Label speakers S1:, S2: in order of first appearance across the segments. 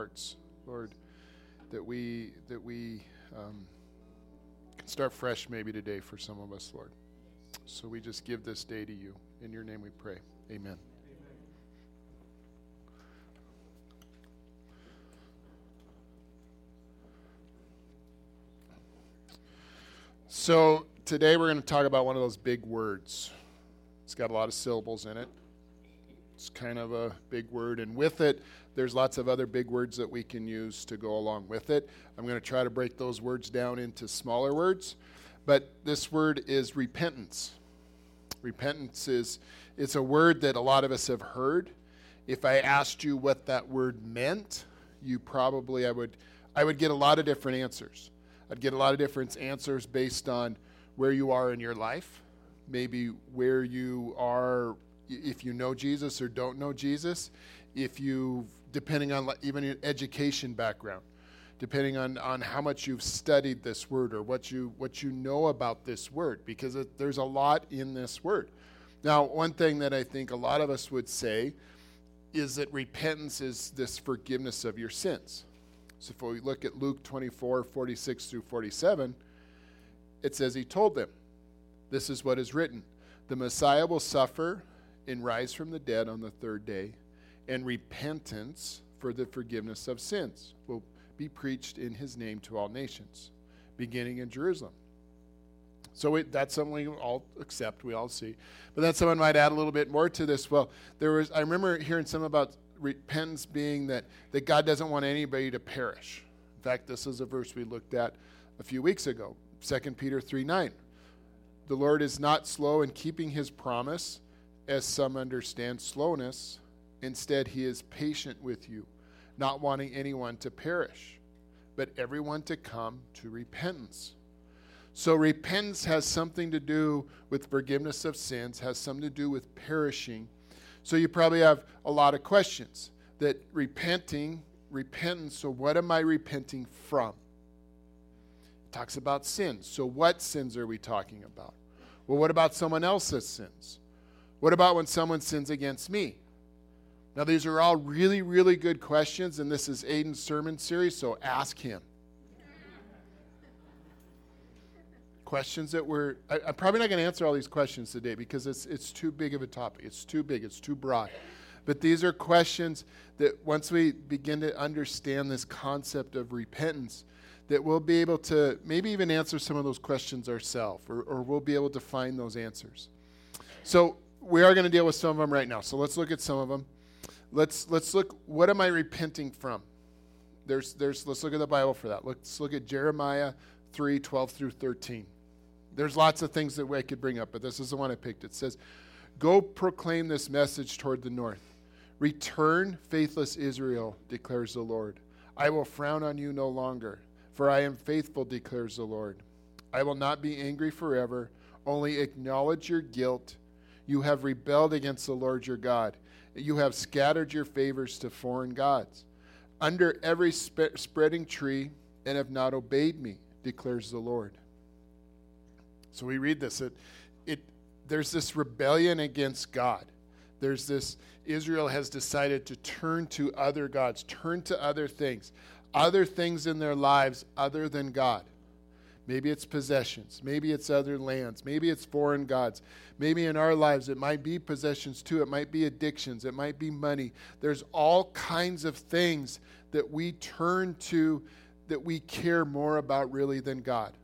S1: hearts, Lord, that we that we um, can start fresh maybe today for some of us, Lord. So we just give this day to you. In your name we pray. Amen. So today we're going to talk about one of those big words. It's got a lot of syllables in it. It's kind of a big word, and with it, there's lots of other big words that we can use to go along with it. I'm going to try to break those words down into smaller words, but this word is repentance. Repentance is it's a word that a lot of us have heard. If I asked you what that word meant, you probably I would I would get a lot of different answers. I'd get a lot of different answers based on where you are in your life, maybe where you are if you know Jesus or don't know Jesus, if you, depending on even your education background, depending on, on how much you've studied this word or what you, what you know about this word, because it, there's a lot in this word. Now, one thing that I think a lot of us would say is that repentance is this forgiveness of your sins. So if we look at Luke 24, 46 through 47, it says, He told them, This is what is written The Messiah will suffer and rise from the dead on the third day, and repentance for the forgiveness of sins will be preached in his name to all nations, beginning in Jerusalem. So it, that's something we all accept, we all see. But then someone might add a little bit more to this. Well, there was I remember hearing some about repentance being that, that God doesn't want anybody to perish. In fact, this is a verse we looked at a few weeks ago, 2 Peter 3 9. The Lord is not slow in keeping his promise, as some understand slowness. Instead, he is patient with you, not wanting anyone to perish, but everyone to come to repentance. So, repentance has something to do with forgiveness of sins, has something to do with perishing. So, you probably have a lot of questions that repenting, repentance, so what am I repenting from? It talks about sins. So, what sins are we talking about? Well, what about someone else's sins? What about when someone sins against me? Now, these are all really, really good questions, and this is Aiden's sermon series, so ask him. questions that we're, I, am probably not going to answer all these questions today because it's, it's too big of a topic. It's too big, it's too broad. But these are questions that once we begin to understand this concept of repentance, that we'll be able to maybe even answer some of those questions ourselves, or, or we'll be able to find those answers. So, we are going to deal with some of them right now. So let's look at some of them. Let's let's look. What am I repenting from? There's there's. Let's look at the Bible for that. Let's look at Jeremiah 3, 12 through 13. There's lots of things that I could bring up, but this is the one I picked. It says, "Go proclaim this message toward the north. Return, faithless Israel," declares the Lord. "I will frown on you no longer, for I am faithful," declares the Lord. "I will not be angry forever. Only acknowledge your guilt." You have rebelled against the Lord your God. You have scattered your favors to foreign gods under every spe- spreading tree and have not obeyed me, declares the Lord. So we read this. It, it, there's this rebellion against God. There's this, Israel has decided to turn to other gods, turn to other things, other things in their lives other than God. Maybe it's possessions. Maybe it's other lands. Maybe it's foreign gods. Maybe in our lives it might be possessions too. It might be addictions. It might be money. There's all kinds of things that we turn to that we care more about really than God.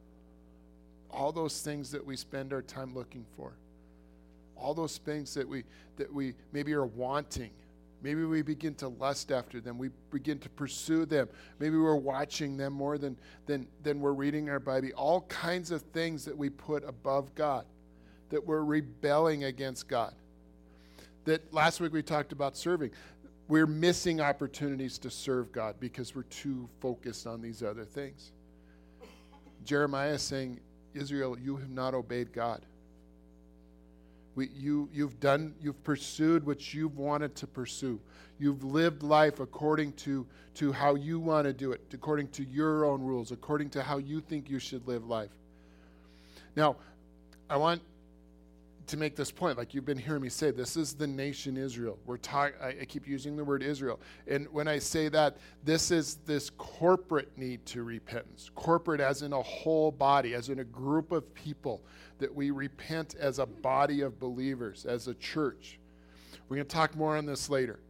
S1: All those things that we spend our time looking for. All those things that we that we maybe are wanting Maybe we begin to lust after them. We begin to pursue them. Maybe we're watching them more than, than, than we're reading our Bible. All kinds of things that we put above God, that we're rebelling against God. That last week we talked about serving. We're missing opportunities to serve God because we're too focused on these other things. Jeremiah is saying, Israel, you have not obeyed God. We, you, you've done, you've pursued what you've wanted to pursue. You've lived life according to, to how you want to do it, according to your own rules, according to how you think you should live life. Now, I want to make this point, like you've been hearing me say, this is the nation Israel. We're talking. I, I keep using the word Israel, and when I say that, this is this corporate need to repentance. Corporate, as in a whole body, as in a group of people that we repent as a body of believers, as a church. We're going to talk more on this later.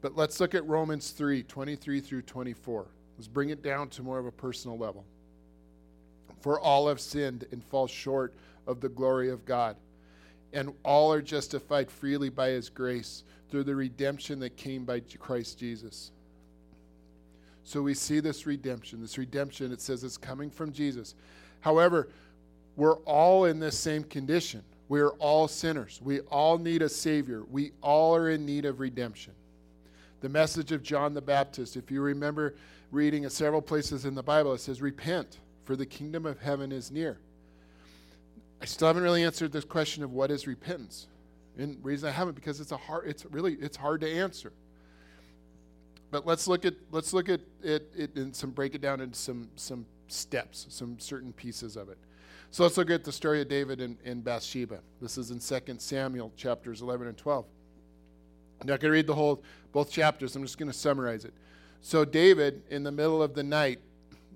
S1: But let's look at Romans 3 23 through 24. Let's bring it down to more of a personal level. For all have sinned and fall short of the glory of God, and all are justified freely by his grace through the redemption that came by Christ Jesus. So we see this redemption. This redemption, it says, is coming from Jesus. However, we're all in this same condition. We're all sinners. We all need a Savior. We all are in need of redemption. The message of John the Baptist, if you remember reading at several places in the Bible, it says, Repent, for the kingdom of heaven is near. I still haven't really answered this question of what is repentance. And the reason I haven't because it's a hard it's really it's hard to answer. But let's look at let's look at it, it and some break it down into some some steps, some certain pieces of it. So let's look at the story of David and, and Bathsheba. This is in 2 Samuel chapters 11 and 12. I'm not going to read the whole, both chapters. I'm just going to summarize it. So David, in the middle of the night,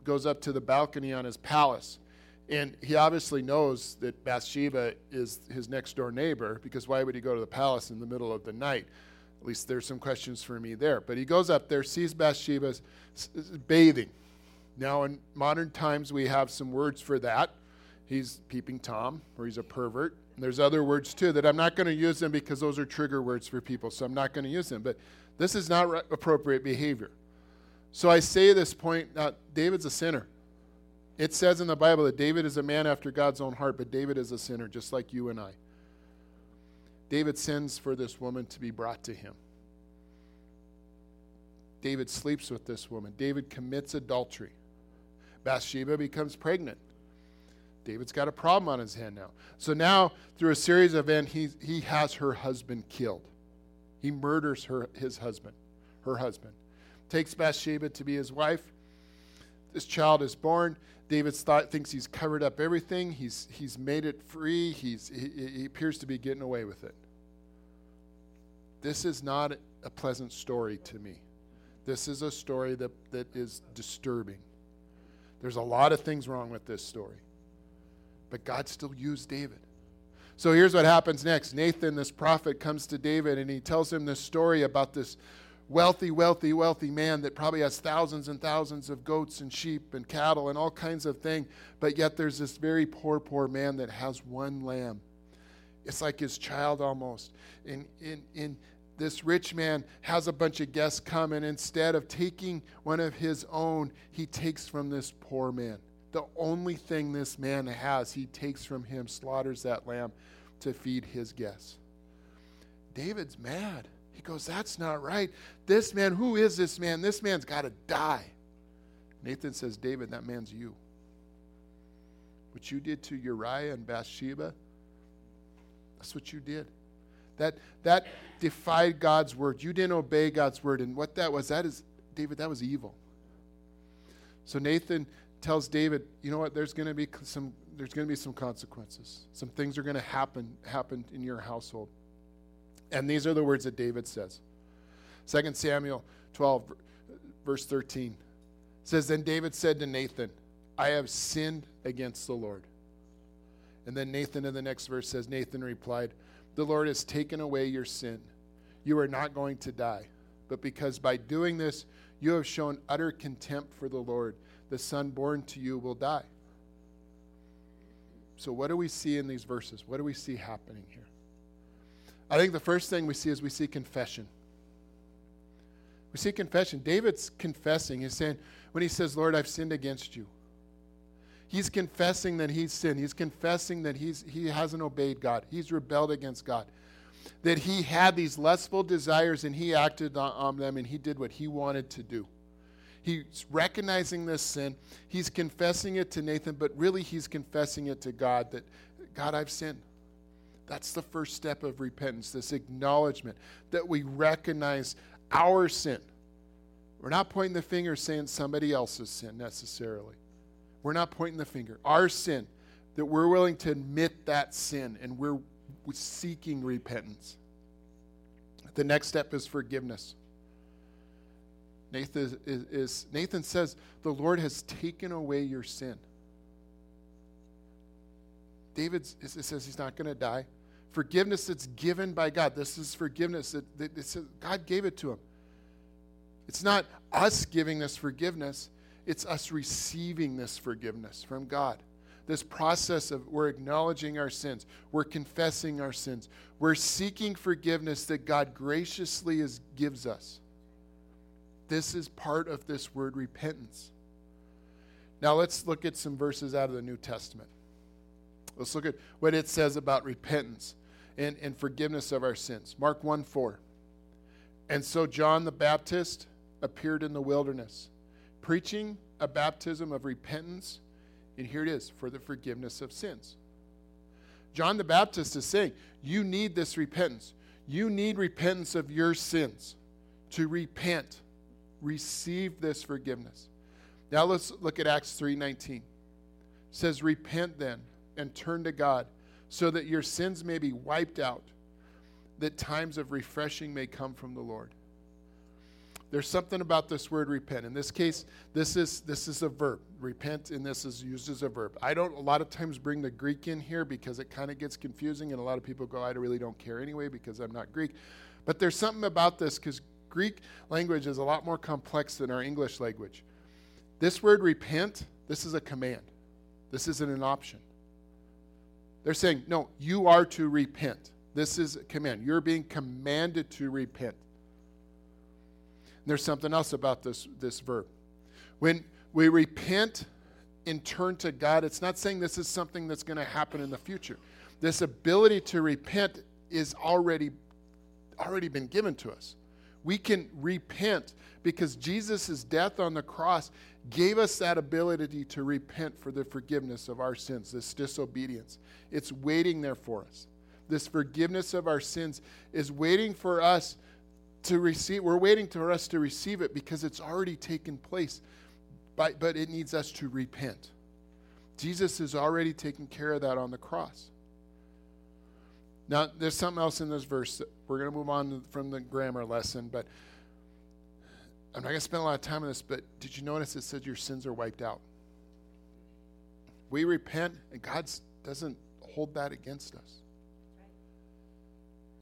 S1: goes up to the balcony on his palace. And he obviously knows that Bathsheba is his next door neighbor because why would he go to the palace in the middle of the night? At least there's some questions for me there. But he goes up there, sees Bathsheba bathing. Now, in modern times, we have some words for that he's peeping Tom or he's a pervert. And there's other words too that I'm not going to use them because those are trigger words for people, so I'm not going to use them. But this is not appropriate behavior. So I say this point uh, David's a sinner. It says in the Bible that David is a man after God's own heart, but David is a sinner just like you and I. David sends for this woman to be brought to him. David sleeps with this woman. David commits adultery. Bathsheba becomes pregnant. David's got a problem on his hand now. So now, through a series of events, he, he has her husband killed. He murders her, his husband, her husband. Takes Bathsheba to be his wife. This child is born. David thought, thinks he's covered up everything. He's, he's made it free. He's, he, he appears to be getting away with it. This is not a pleasant story to me. This is a story that, that is disturbing. There's a lot of things wrong with this story. But God still used David. So here's what happens next Nathan, this prophet, comes to David and he tells him this story about this wealthy, wealthy, wealthy man that probably has thousands and thousands of goats and sheep and cattle and all kinds of things. But yet there's this very poor, poor man that has one lamb. It's like his child almost. And, and, and this rich man has a bunch of guests come, and instead of taking one of his own, he takes from this poor man the only thing this man has, he takes from him, slaughters that lamb to feed his guests. David's mad. He goes, That's not right. This man, who is this man? This man's got to die. Nathan says, David, that man's you. What you did to Uriah and Bathsheba, that's what you did. That, that defied God's word. You didn't obey God's word. And what that was, that is, David, that was evil. So Nathan tells David, you know what, there's going to be some there's going to be some consequences. Some things are going to happen happen in your household. And these are the words that David says. 2 Samuel 12 verse 13 says then David said to Nathan, I have sinned against the Lord. And then Nathan in the next verse says Nathan replied, the Lord has taken away your sin. You are not going to die, but because by doing this you have shown utter contempt for the Lord the son born to you will die. So, what do we see in these verses? What do we see happening here? I think the first thing we see is we see confession. We see confession. David's confessing. He's saying, when he says, Lord, I've sinned against you, he's confessing that he's sinned. He's confessing that he's, he hasn't obeyed God, he's rebelled against God. That he had these lustful desires and he acted on, them and he did what he wanted to do. He's recognizing this sin. He's confessing it to Nathan, but really he's confessing it to God that, God, I've sinned. That's the first step of repentance, this acknowledgement that we recognize our sin. We're not pointing the finger saying somebody else's sin necessarily. We're not pointing the finger. Our sin, that we're willing to admit that sin and we're seeking repentance. The next step is forgiveness. Nathan, is, Nathan says, The Lord has taken away your sin. David says he's not going to die. Forgiveness that's given by God. This is forgiveness that, that, God gave it to him. It's not us giving this forgiveness, it's us receiving this forgiveness from God. This process of we're acknowledging our sins, we're confessing our sins, we're seeking forgiveness that God graciously is, gives us. This is part of this word repentance. Now let's look at some verses out of the New Testament. Let's look at what it says about repentance and, and forgiveness of our sins. Mark 1 4. And so John the Baptist appeared in the wilderness, preaching a baptism of repentance, and here it is for the forgiveness of sins. John the Baptist is saying, You need this repentance. You need repentance of your sins to repent receive this forgiveness. Now let's look at Acts 3:19. It says repent then and turn to God so that your sins may be wiped out that times of refreshing may come from the Lord. There's something about this word repent. In this case, this is this is a verb. Repent in this is used as a verb. I don't a lot of times bring the Greek in here because it kind of gets confusing and a lot of people go I really don't care anyway because I'm not Greek. But there's something about this cuz Greek language is a lot more complex than our English language. This word repent, this is a command. This isn't an option. They're saying, no, you are to repent. This is a command. You're being commanded to repent. And there's something else about this, this verb. When we repent and turn to God, it's not saying this is something that's going to happen in the future. This ability to repent is already already been given to us. We can repent because Jesus' death on the cross gave us that ability to repent for the forgiveness of our sins, this disobedience. It's waiting there for us. This forgiveness of our sins is waiting for us to receive. We're waiting for us to receive it because it's already taken place, but, but it needs us to repent. Jesus has already taken care of that on the cross. Now, there's something else in this verse. We're going to move on from the grammar lesson, but I'm not going to spend a lot of time on this. But did you notice it said your sins are wiped out? We repent, and God doesn't hold that against us.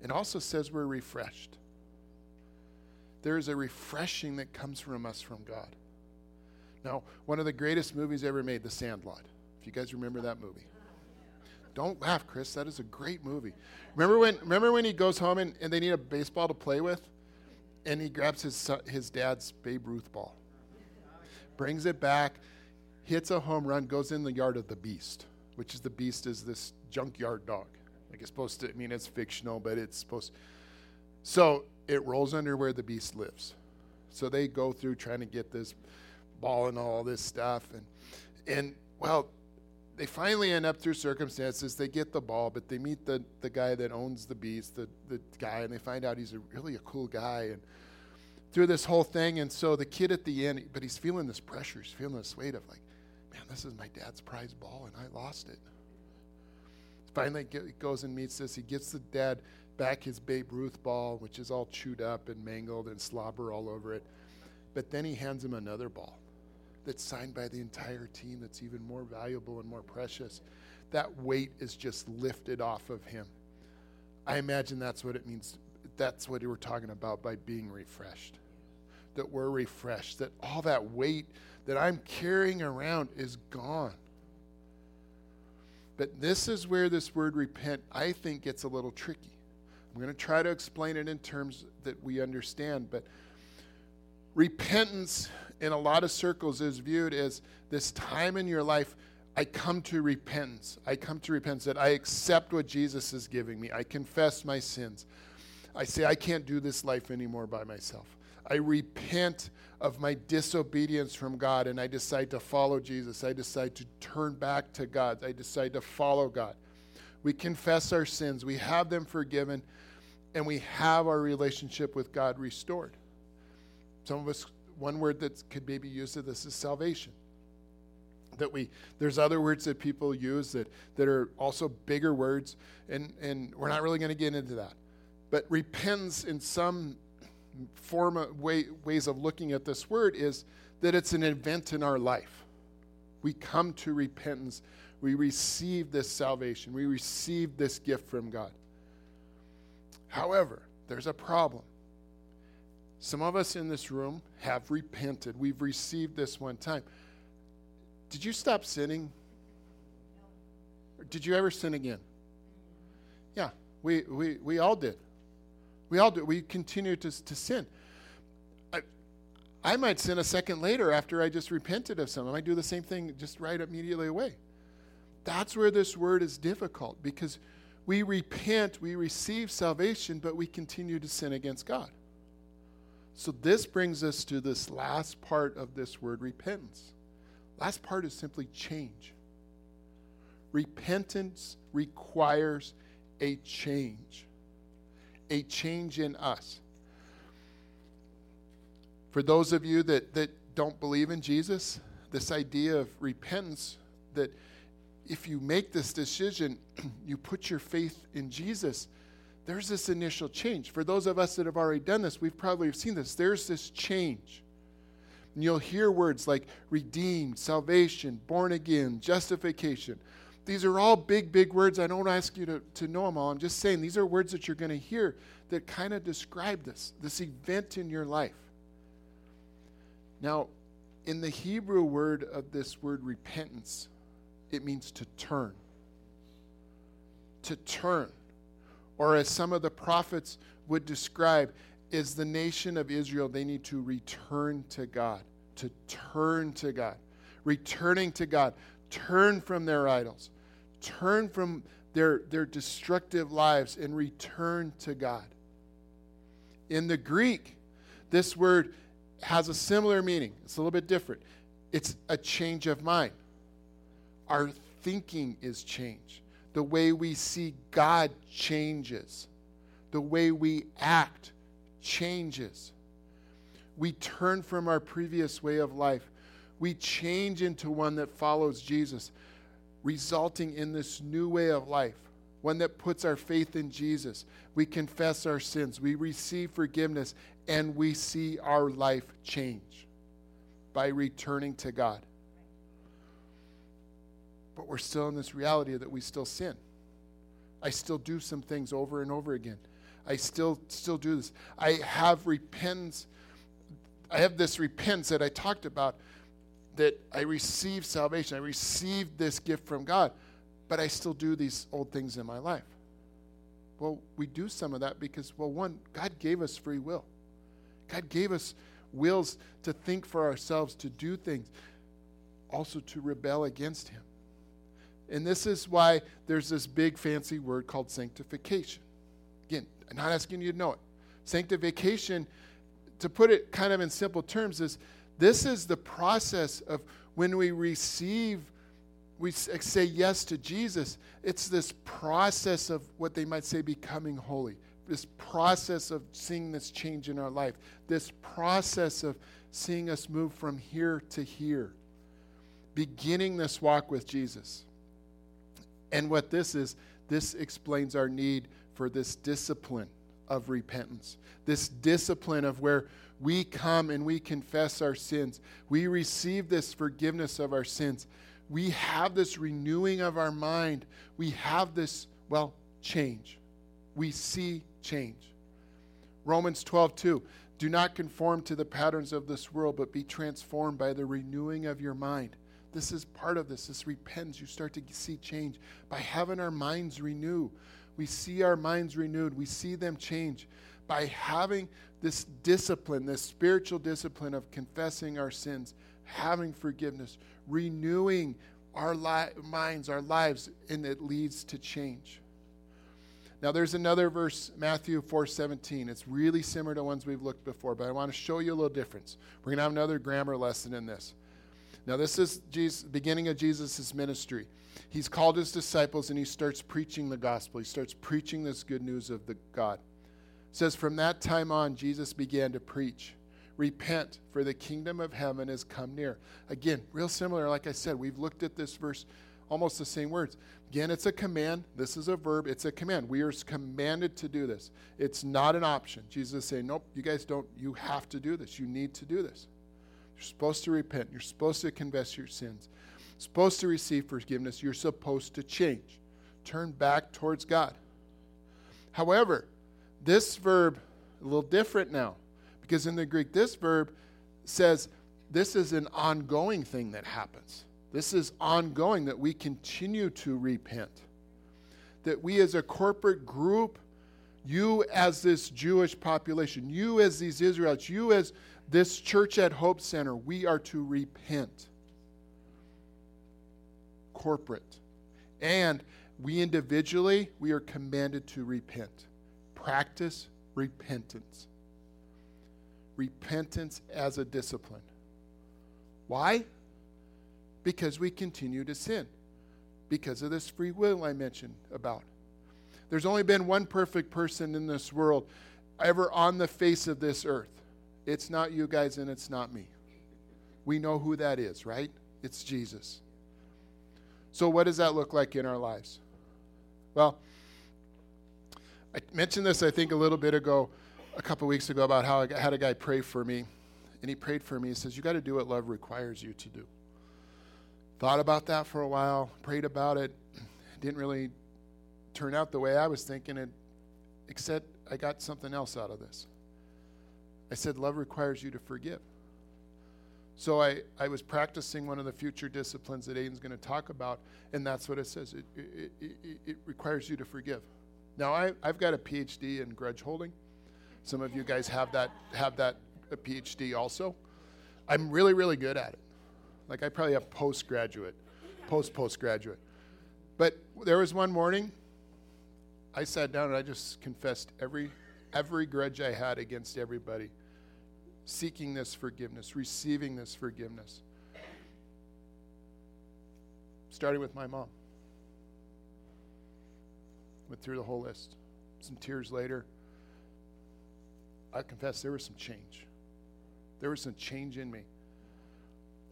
S1: It also says we're refreshed. There is a refreshing that comes from us from God. Now, one of the greatest movies ever made, The Sandlot. If you guys remember that movie. Don't laugh, Chris. That is a great movie. Remember when, remember when he goes home and, and they need a baseball to play with? And he grabs his, his dad's Babe Ruth ball, brings it back, hits a home run, goes in the yard of the beast, which is the beast is this junkyard dog. Like it's supposed to, I mean, it's fictional, but it's supposed to. So it rolls under where the beast lives. So they go through trying to get this ball and all this stuff. And, and well, they finally end up through circumstances. They get the ball, but they meet the, the guy that owns the beast, the, the guy, and they find out he's a, really a cool guy. And through this whole thing, and so the kid at the end, but he's feeling this pressure. He's feeling this weight of like, man, this is my dad's prize ball, and I lost it. Finally, he goes and meets this. He gets the dad back his Babe Ruth ball, which is all chewed up and mangled and slobber all over it. But then he hands him another ball that's signed by the entire team that's even more valuable and more precious. That weight is just lifted off of him. I imagine that's what it means. That's what we're talking about by being refreshed. That we're refreshed, that all that weight that I'm carrying around is gone. But this is where this word repent, I think, gets a little tricky. I'm going to try to explain it in terms that we understand, but repentance in a lot of circles is viewed as this time in your life I come to repentance. I come to repentance that I accept what Jesus is giving me. I confess my sins. I say I can't do this life anymore by myself. I repent of my disobedience from God and I decide to follow Jesus. I decide to turn back to God. I decide to follow God. We confess our sins, we have them forgiven, and we have our relationship with God restored. Some of us one word that could maybe used of this is salvation. that we there's other words that people use that that are also bigger words and and we're not really going to get into that. But repentance in some form of way, ways of looking at this word is that it's an event in our life. We come to repentance. We receive this salvation. We receive this gift from god. However there's a problem some of us in this room have repented we've received this one time did you stop sinning? Or did you ever sin again? Yeah, we, we, we all did. We all did. We continue to, to sin. I, I might sin a second later after I just repented of something. I might do the same thing just right immediately away. That's where this word is difficult because we repent, we receive salvation, but we continue to sin against God. So this brings us to this last part of this word repentance. Last part is simply change. Repentance requires a change, a change in us. For those of you that, that don't believe in Jesus, this idea of repentance, that if you make this decision, you put your faith in Jesus, there's this initial change. For those of us that have already done this, we've probably seen this. There's this change. And you'll hear words like redeemed, salvation, born again, justification. These are all big, big words. I don't ask you to, to know them all. I'm just saying these are words that you're going to hear that kind of describe this, this event in your life. Now, in the Hebrew word of this word repentance, it means to turn. To turn. Or as some of the prophets would describe, is the nation of Israel, they need to return to God, to turn to God, returning to God, turn from their idols, turn from their, their destructive lives, and return to God. In the Greek, this word has a similar meaning. It's a little bit different. It's a change of mind. Our thinking is changed. The way we see God changes. The way we act changes. We turn from our previous way of life. We change into one that follows Jesus, resulting in this new way of life, one that puts our faith in Jesus. We confess our sins, we receive forgiveness, and we see our life change by returning to God. But we're still in this reality that we still sin. I still do some things over and over again. I still still do this. I have repentance. I have this repentance that I talked about that I received salvation. I received this gift from God, but I still do these old things in my life. Well, we do some of that because, well, one, God gave us free will. God gave us wills to think for ourselves, to do things, also to rebel against Him. And this is why there's this big fancy word called sanctification. Again, I'm not asking you to know it. Sanctification, to put it kind of in simple terms, is this is the process of when we receive, we uh, say yes to Jesus, it's this process of what they might say becoming holy. This process of seeing this change in our life. This process of seeing us move from here to here. Beginning this walk with Jesus. And what this is, this explains our need for this discipline of repentance, this discipline of where we come and we confess our sins. We receive this forgiveness of our sins. We have this renewing of our mind. We have this, well, change. We see change. Romans 12, 2. Do not conform to the patterns of this world, but be transformed by the renewing of your mind. This is part of this. This repentance. You start to see change by having our minds renewed we see our minds renewed, we see them change by having this discipline, this spiritual discipline of confessing our sins, having forgiveness, renewing our li- minds, our lives, and it leads to change. Now there's another verse, Matthew 4:17. It's really similar to ones we've looked before, but I want to show you a little difference. We're going to have another grammar lesson in this. Now this is Jesus, beginning of Jesus' ministry he's called his disciples and he starts preaching the gospel. He starts preaching this good news of the God. It says from that time on Jesus began to preach, Repent, for the kingdom of heaven has come near. Again, real similar, like I said, we've looked at this verse almost the same words. Again, it's a command. This is a verb. It's a command. We are commanded to do this. It's not an option. Jesus is saying, Nope, you guys don't, you have to do this. You need to do this. You're supposed to repent. You're supposed to confess your sins. Supposed to receive forgiveness. You're supposed to change. Turn back towards God. However, this verb a little different now because in the Greek this verb says this is an ongoing thing that happens. This is ongoing that we continue to repent. That we as a corporate group, you as this Jewish population, you as these Israelites, you as this church at Hope Center, we are to repent. Corporate. And we individually, we are commanded to repent. Practice repentance. Repentance as a discipline. Why? because we continue to sin because of this free will I mentioned about. There's only been one perfect person in this world ever on the face of this earth. It's not you guys and it's not me. We know who that is, right? It's Jesus. So, what does that look like in our lives? Well, I mentioned this, I think, a little bit ago, a couple weeks ago, about how I had a guy pray for me. And he prayed for me. He says, You got to do what love requires you to do. Thought about that for a while, prayed about it. Didn't really turn out the way I was thinking it, except I got something else out of this. I said, Love requires you to forgive. So I, I was practicing one of the future disciplines that Aiden's going to talk about, and that's what it says. It, it, it, it requires you to forgive. Now, I, I've got a PhD in grudge holding. Some of you guys have that, have that a PhD also. I'm really, really good at it. Like I probably have postgraduate, post postgraduate. But there was one morning, I sat down and I just confessed every every grudge I had against everybody, seeking this forgiveness, receiving this forgiveness. Starting with my mom. Went through the whole list. Some tears later, I confess there was some change. There was some change in me.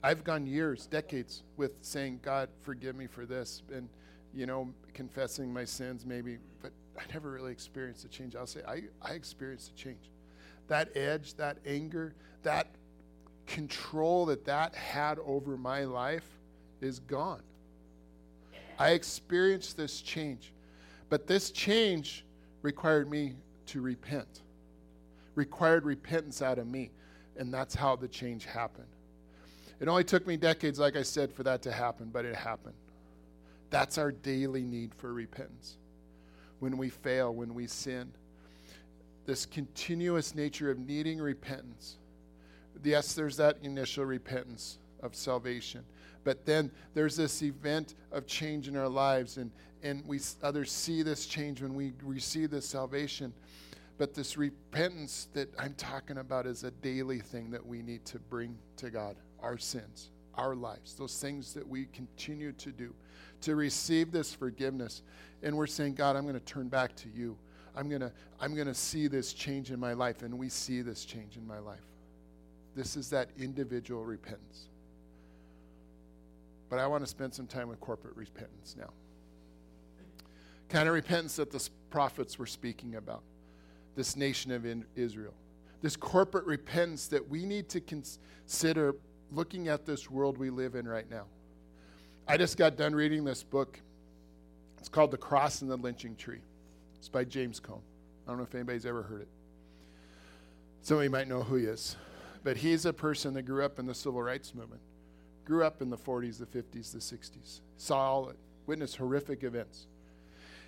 S1: I've gone years, decades with saying, God, forgive me for this, and, you know, confessing my sins maybe, but I never really experienced a change. I'll say, I, I experienced a change. That edge, that anger, that control that that had over my life is gone. I experienced this change. But this change required me to repent, required repentance out of me. And that's how the change happened. It only took me decades, like I said, for that to happen, but it happened. That's our daily need for repentance. When we fail, when we sin, this continuous nature of needing repentance. Yes, there's that initial repentance of salvation, but then there's this event of change in our lives, and, and we others see this change when we receive this salvation. But this repentance that I'm talking about is a daily thing that we need to bring to God our sins, our lives, those things that we continue to do, to receive this forgiveness. And we're saying, God, I'm going to turn back to you. I'm going to I'm going to see this change in my life and we see this change in my life. This is that individual repentance. But I want to spend some time with corporate repentance now. Kind of repentance that the prophets were speaking about. This nation of Israel. This corporate repentance that we need to consider looking at this world we live in right now. I just got done reading this book. It's called The Cross and the Lynching Tree. It's by James Cone. I don't know if anybody's ever heard it. Some of you might know who he is. But he's a person that grew up in the civil rights movement, grew up in the 40s, the 50s, the 60s, saw all it, witnessed horrific events.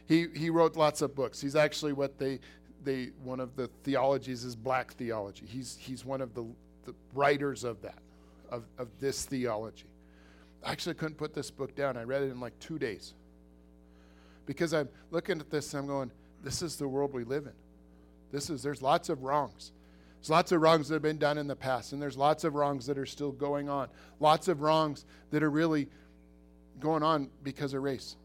S1: He, he wrote lots of books. He's actually what they, they one of the theologies is black theology. He's, he's one of the, the writers of that of, of this theology. I actually couldn't put this book down. I read it in like two days. Because I'm looking at this and I'm going, this is the world we live in. This is, there's lots of wrongs. There's lots of wrongs that have been done in the past, and there's lots of wrongs that are still going on. Lots of wrongs that are really going on because of race.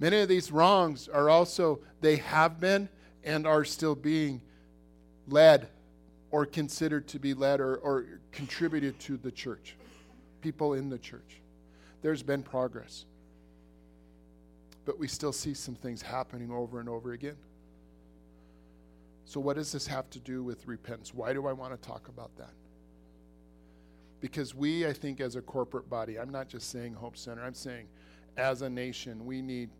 S1: Many of these wrongs are also, they have been and are still being led or considered to be led or, or contributed to the church, people in the church. There's been progress. But we still see some things happening over and over again. So, what does this have to do with repentance? Why do I want to talk about that? Because we, I think, as a corporate body, I'm not just saying Hope Center, I'm saying as a nation, we need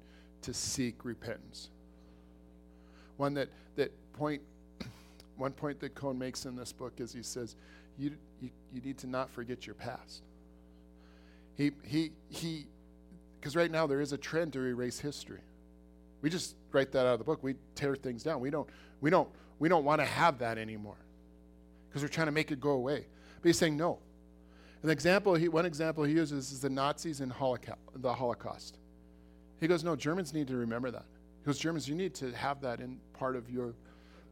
S1: to seek repentance. One that, that point, one point that Cone makes in this book is he says, you, you, you need to not forget your past. He, he, he, because right now there is a trend to erase history. We just write that out of the book. We tear things down. We don't, we don't, we don't want to have that anymore because we're trying to make it go away. But he's saying no. An example, he, one example he uses is the Nazis and Holocaust, the Holocaust. He goes, no, Germans need to remember that. He goes, Germans, you need to have that in part of your,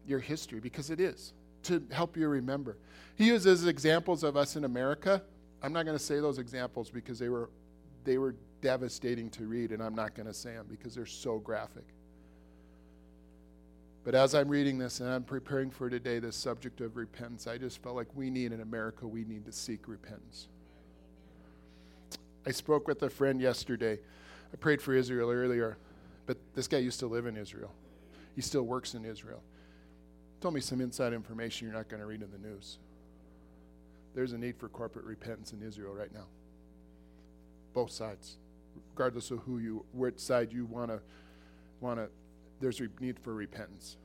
S1: your history because it is to help you remember. He uses examples of us in America. I'm not going to say those examples because they were, they were devastating to read, and I'm not going to say them because they're so graphic. But as I'm reading this and I'm preparing for today, this subject of repentance, I just felt like we need in America, we need to seek repentance. I spoke with a friend yesterday. I prayed for Israel earlier, but this guy used to live in Israel. He still works in Israel. Told me some inside information you're not going to read in the news. There's a need for corporate repentance in Israel right now. Both sides, regardless of who you, which side you want to, want to there's a need for repentance.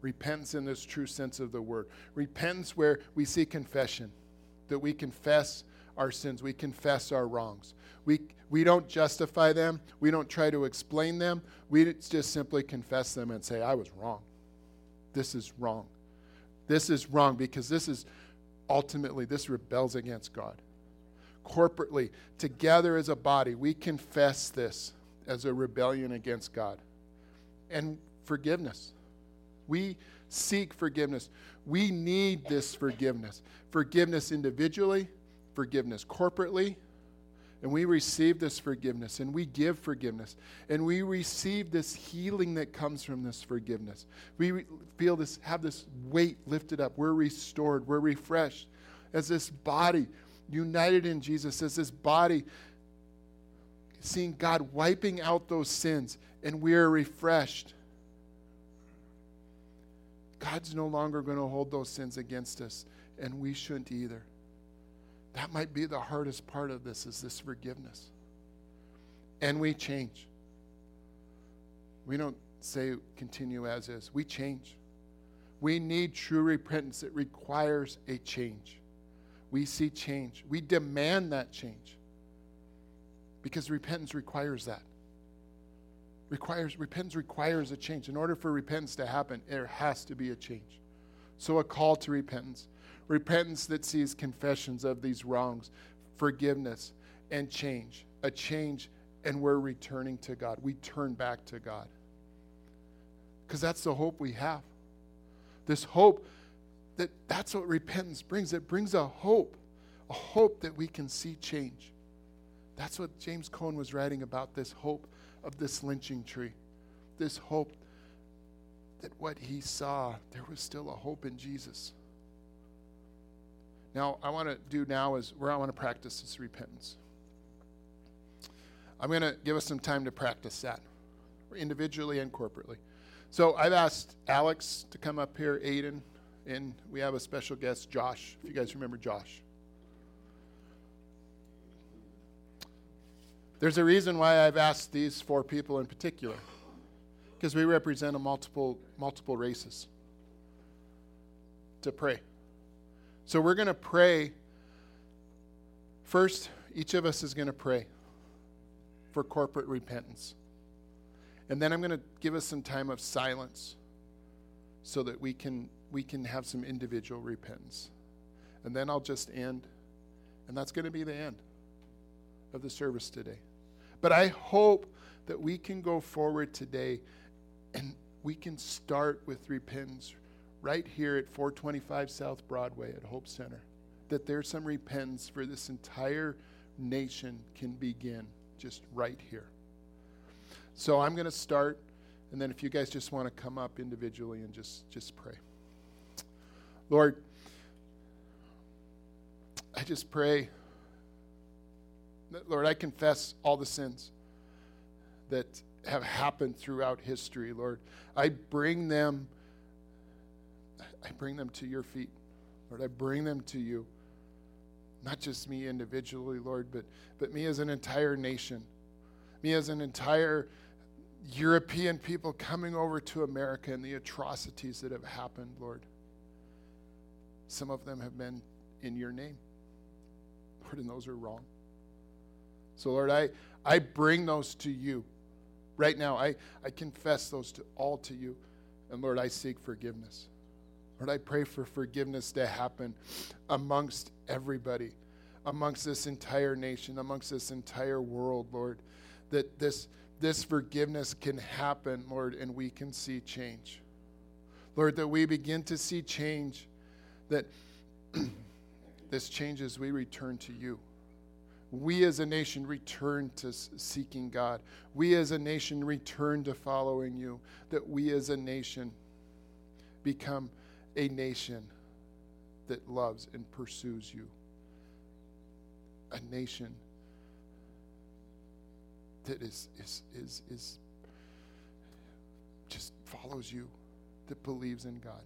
S1: Repentance in this true sense of the word. Repentance where we see confession, that we confess our sins, we confess our wrongs. We, we don't justify them, we don't try to explain them, we just simply confess them and say, I was wrong. This is wrong. This is wrong because this is ultimately, this rebels against God. Corporately, together as a body, we confess this as a rebellion against God and forgiveness. We seek forgiveness. We need this forgiveness. Forgiveness individually, forgiveness corporately, and we receive this forgiveness and we give forgiveness and we receive this healing that comes from this forgiveness. We feel this have this weight lifted up. We're restored, we're refreshed as this body united in Jesus as this body seeing God wiping out those sins and we are refreshed. God's no longer going to hold those sins against us, and we shouldn't either. That might be the hardest part of this is this forgiveness. And we change. We don't say continue as is. We change. We need true repentance. It requires a change. We see change. We demand that change. Because repentance requires that requires repentance requires a change. In order for repentance to happen, there has to be a change. So a call to repentance. Repentance that sees confessions of these wrongs, forgiveness, and change. A change, and we're returning to God. We turn back to God. Because that's the hope we have. This hope that that's what repentance brings. It brings a hope, a hope that we can see change. That's what James Cone was writing about this hope of this lynching tree, this hope that what he saw, there was still a hope in Jesus. Now, I want to do now is where I want to practice this repentance. I'm going to give us some time to practice that, individually and corporately. So I've asked Alex to come up here, Aiden, and we have a special guest, Josh. If you guys remember Josh. There's a reason why I've asked these four people in particular, because we represent a multiple multiple races to pray. So we're going to pray. First, each of us is going to pray for corporate repentance. And then I'm going to give us some time of silence so that we can we can have some individual repentance. And then I'll just end and that's going to be the end of the service today. But I hope that we can go forward today and we can start with repentance right here at 425 South Broadway at Hope Center. That there's some repentance for this entire nation can begin just right here. So I'm going to start, and then if you guys just want to come up individually and just, just pray. Lord, I just pray Lord, I confess all the sins that have happened throughout history, Lord. I bring them I bring them to your feet. Lord, I bring them to you. Not just me individually, Lord, but, but me as an entire nation, me as an entire European people coming over to America and the atrocities that have happened, Lord. Some of them have been in your name, Lord, and those are wrong. So, Lord, I, I bring those to you. Right now, I, I confess those to all to you. And Lord, I seek forgiveness. Lord, I pray for forgiveness to happen amongst everybody, amongst this entire nation, amongst this entire world, Lord, that this, this forgiveness can happen, Lord, and we can see change. Lord, that we begin to see change, that this changes, we return to you. We as a nation return to seeking God. We as a nation return to following you. That we as a nation become a nation that loves and pursues you. A nation that is, is, is, is just follows you, that believes in God.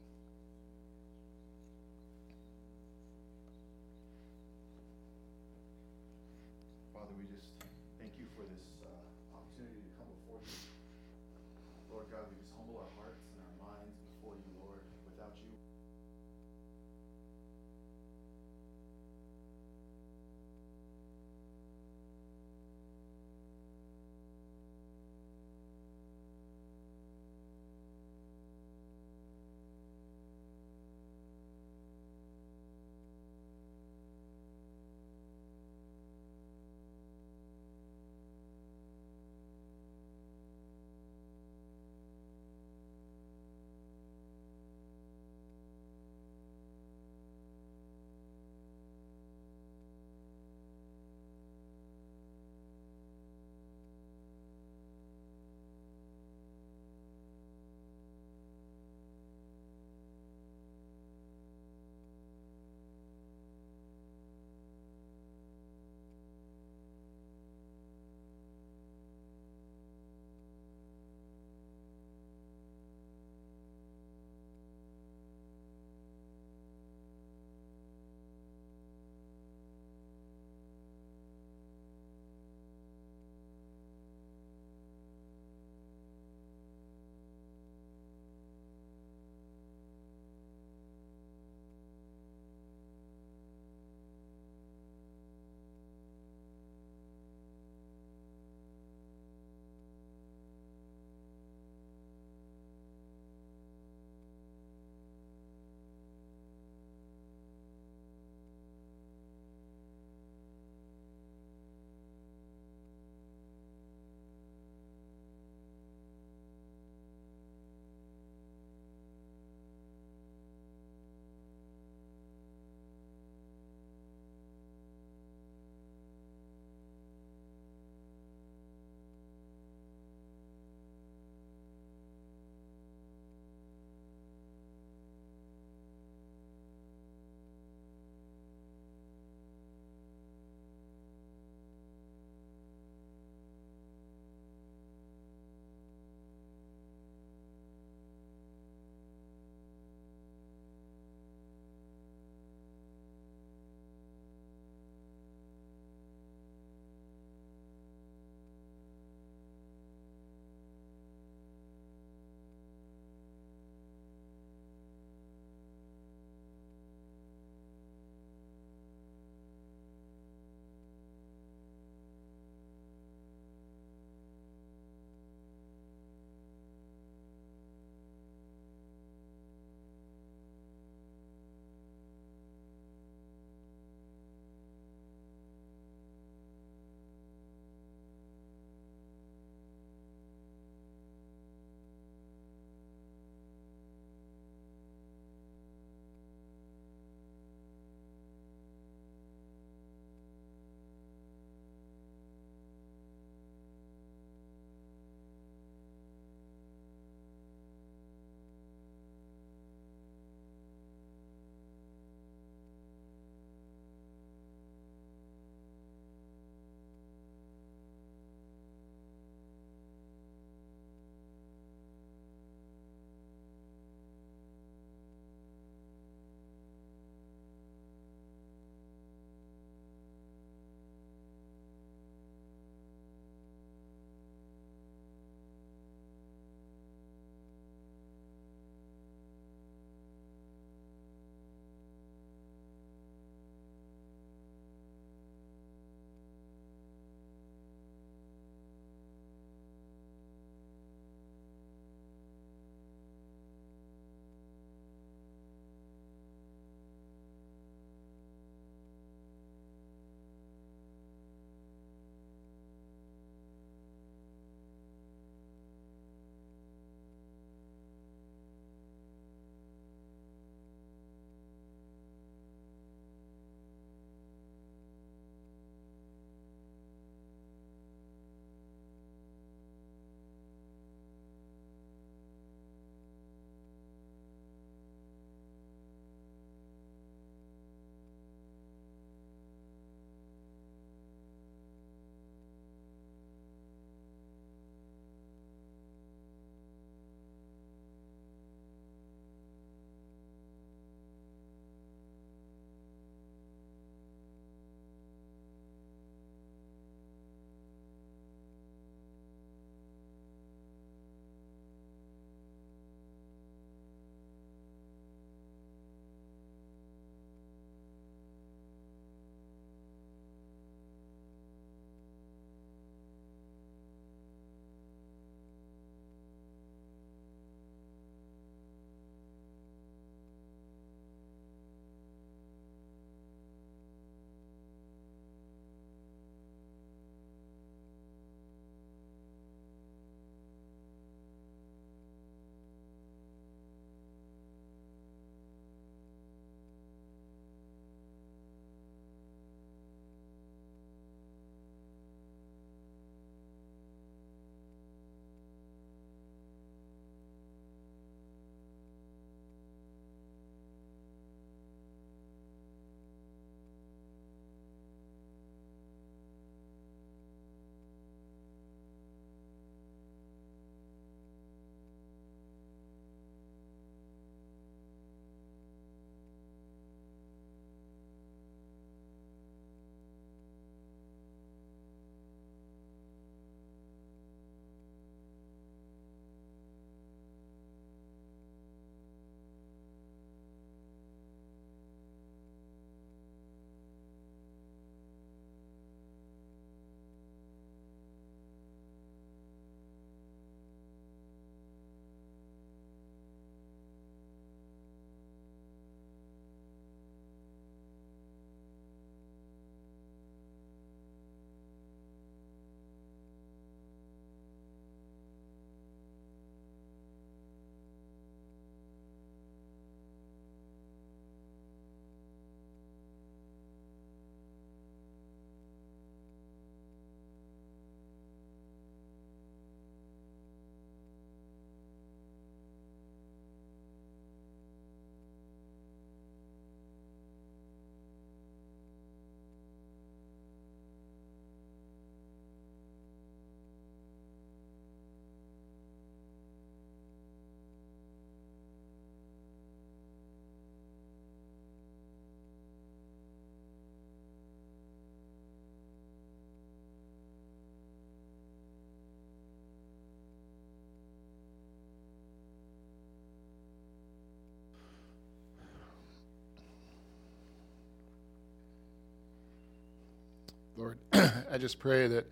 S2: Lord,
S1: I just pray that,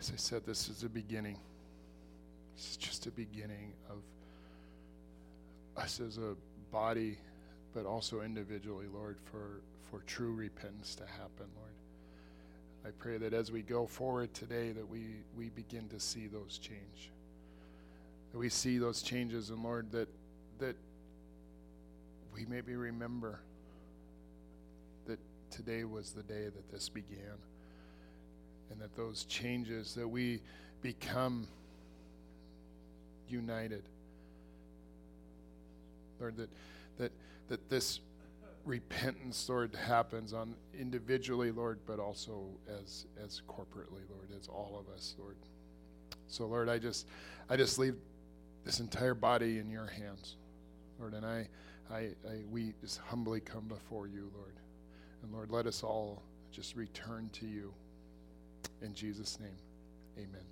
S1: as I said, this is a beginning. This is just a beginning of us as a body, but also individually, Lord, for, for true repentance to happen, Lord. I pray that as we go forward today, that we, we begin to see those change. That we see those changes, and Lord, that that we maybe remember today was the day that this began. And that those changes, that we become united. Lord, that that that this repentance, Lord, happens on individually, Lord, but also as as corporately, Lord, as all of us, Lord. So, Lord, I just I just leave this entire body in your hands, Lord, and I I, I we just humbly come before you, Lord, and Lord, let us all just return to you. In Jesus' name, Amen.